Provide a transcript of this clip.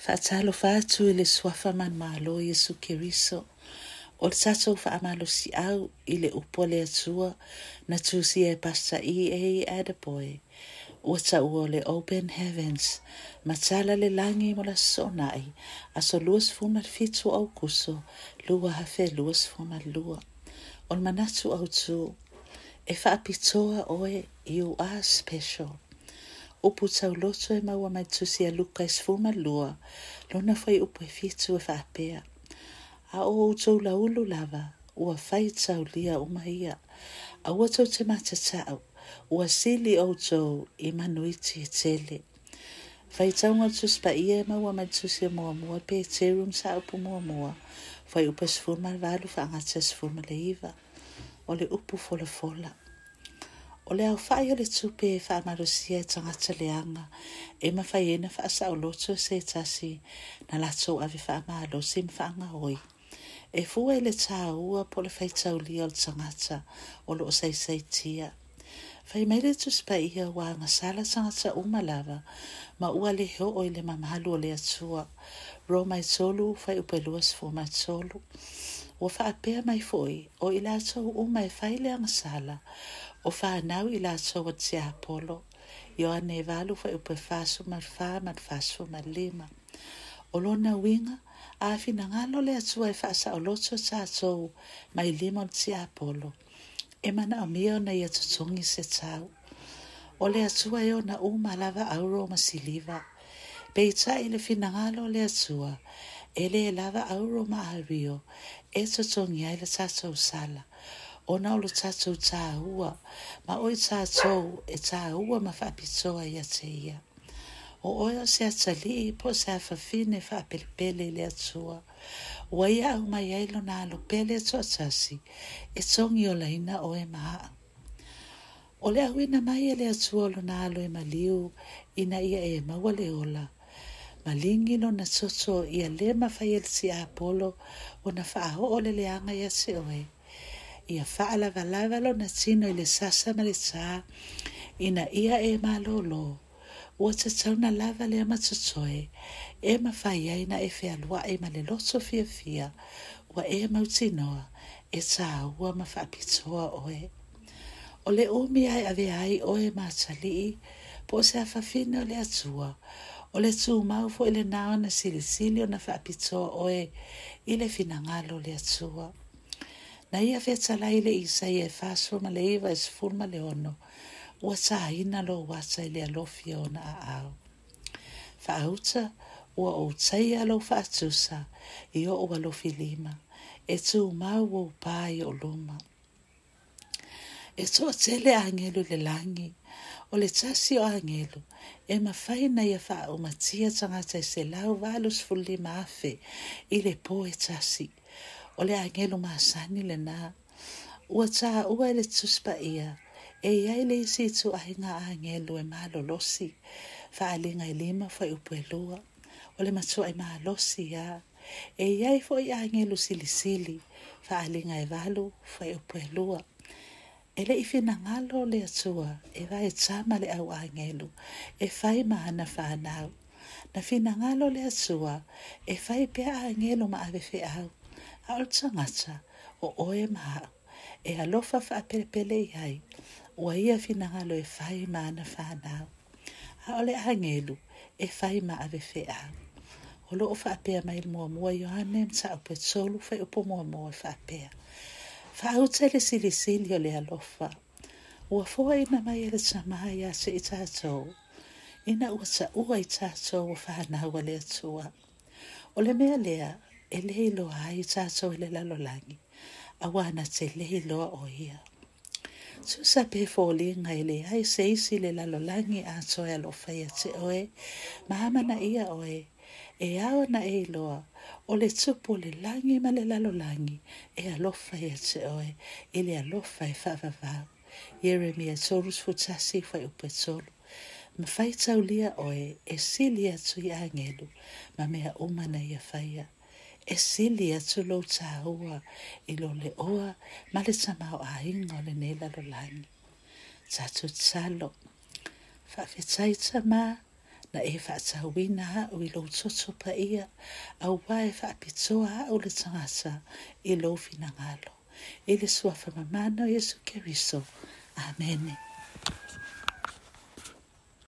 faatalofā fatu i swafa man malo iesu keriso o le tatou faamalosiʻau i le upu o le atua na tusia e pasta ea adeboe ua le open heavens ma tala le langi mo lasosoʻonaʻi aso luasfumalefitu aukuso lua hafe luasfumalelua o le manatu autū e faapitoa oe are special upu tau loto e maua mai tusi a luka e sfuma lua, lona fai upu e fitu e whapea. A o o tau la ulu lava, ua fai tau lia o maia, a ua tau te mata tau, ua sili o tau i manuiti e tele. Fai tau ngā tus pa ia e maua mai tusi a mua mua, pe e te rum sa upu mua mua, fai upu e sfuma lua lufa angata sfuma le iva, o le upu fola fola. o le awhai o le tupe e whaamarusia e tangata leanga, e mawhai ena whaasa o loto se tasi, na lato awe whaamalo sim whaanga hoi. E fua i le tā ua po le whaitau lia o le tangata, o lo o saisaitia. Whai mai le tuspa ia wā ngā sala tangata umalawa, ma ua le heo o le mamahalu o le atua. Ro mai tolu, whai upe luas fo mai tolu. Ua whaapea mai foi, o i lato uma e whai sala. angasala, o fa nau i la so wat se apolo yo ane valu e fa upe fa so mal fa mal fa so mal lema o lo na winga a fi na ngalo le so e fa sa o lo so sa so mai lema se apolo e mana o mio na ia so songi se tau o le asua e ona uma lava auro ma siliva pe itaʻi le finagalo o e le asua e lē lava auro ma ahario e totogi ai le tatou sala o nau lo tatou tāhua, ma oi tātou e tāhua ma whaapitoa ia te ia. O oia se atali, po se awhawhine whaapelepele le atua, wa ia au mai eilo nā lo pele atua e tasi, e tongi o laina o e maa. O le ahuina mai e le atua lo nā lo e maliu, ina ia e maua le ola. Malingi no na soto ia le mawhaiel si a polo, o na whaaho o le leanga ia se oe. Ia. ia faalava lona tino i le sasa ma le sā ina ia e malōlō ua tatauna lava lea matotoe e mafai aina e fealuaʻi ma le loto fiafia ua e mautinoa e tāua ma faapitoa oe o le umi ai ave ai oe matalii po o se afafine o le atua o le tumau foʻi lenā ona silisili ona faapitoa oe i le finagalo le atua Na ia fia talai le isa ia e fāsua ma le iwa e sifur ma le ono. Ua sa hina lo wasa ile alofi o na a au. Fa auta, ua o tai alo fa atusa, i o ua lofi lima, e tu mau o pai o luma. E tu a tele angelu le langi, o le tasi o angelu, e mawhai na ia fa o matia tangata i e se lau walus fulli maafe, i le po e tasi. o le angelu masani lenā ua taʻua e le tusi paia e iai le isi ituaiga agelu e malolosi faaliga i lima fai upu e lua o le matua i losi iā e iai foʻi agelu silisili faaliga e valu fai upu e lua e na ngalo le atua e vai tama le au agelu e fai ma ana fanau na ngalo le atua e fai pea agelu ma avefeau haalutagata o oe maa e alofa faapelepele i ai ua ia finagalo e fai ma ana fanau a o le agelu e fai ma ave feau o loo faapea mai le muamua ioane mataupe tolu faiopo muamua e faapea faauta i le silisili o le alofa ua foaina mai e le tamā iā seʻi tatou ina ua taʻua i tatou ua fanau a le atua o le mea lea e le loa ai sa so e le lalo langi a wana te le loa o ia so sa pe foli nga ele ai se isi le lalo langi a so e lo fai te oe ma hamana ia oe e ao na e loa o le tupu le langi ma le lalo langi e alofa ia te oe e le alofa e fawawau Jeremia tōrus futasi fai upe tōru. Ma fai tau lia oe e sili atu i angelu ma mea umana ia faia e sili atu lo ta hua i lo le oa ma le sama o a inga le nela lo langi. Ta tu talo. Fa fe taita ma na e fa ta wina ha ui lo toto pa ia a wa e fa pitoa ha o le tangata i lo fina ngalo. E le sua fa mamano Jesu Keriso. Amen. Amen.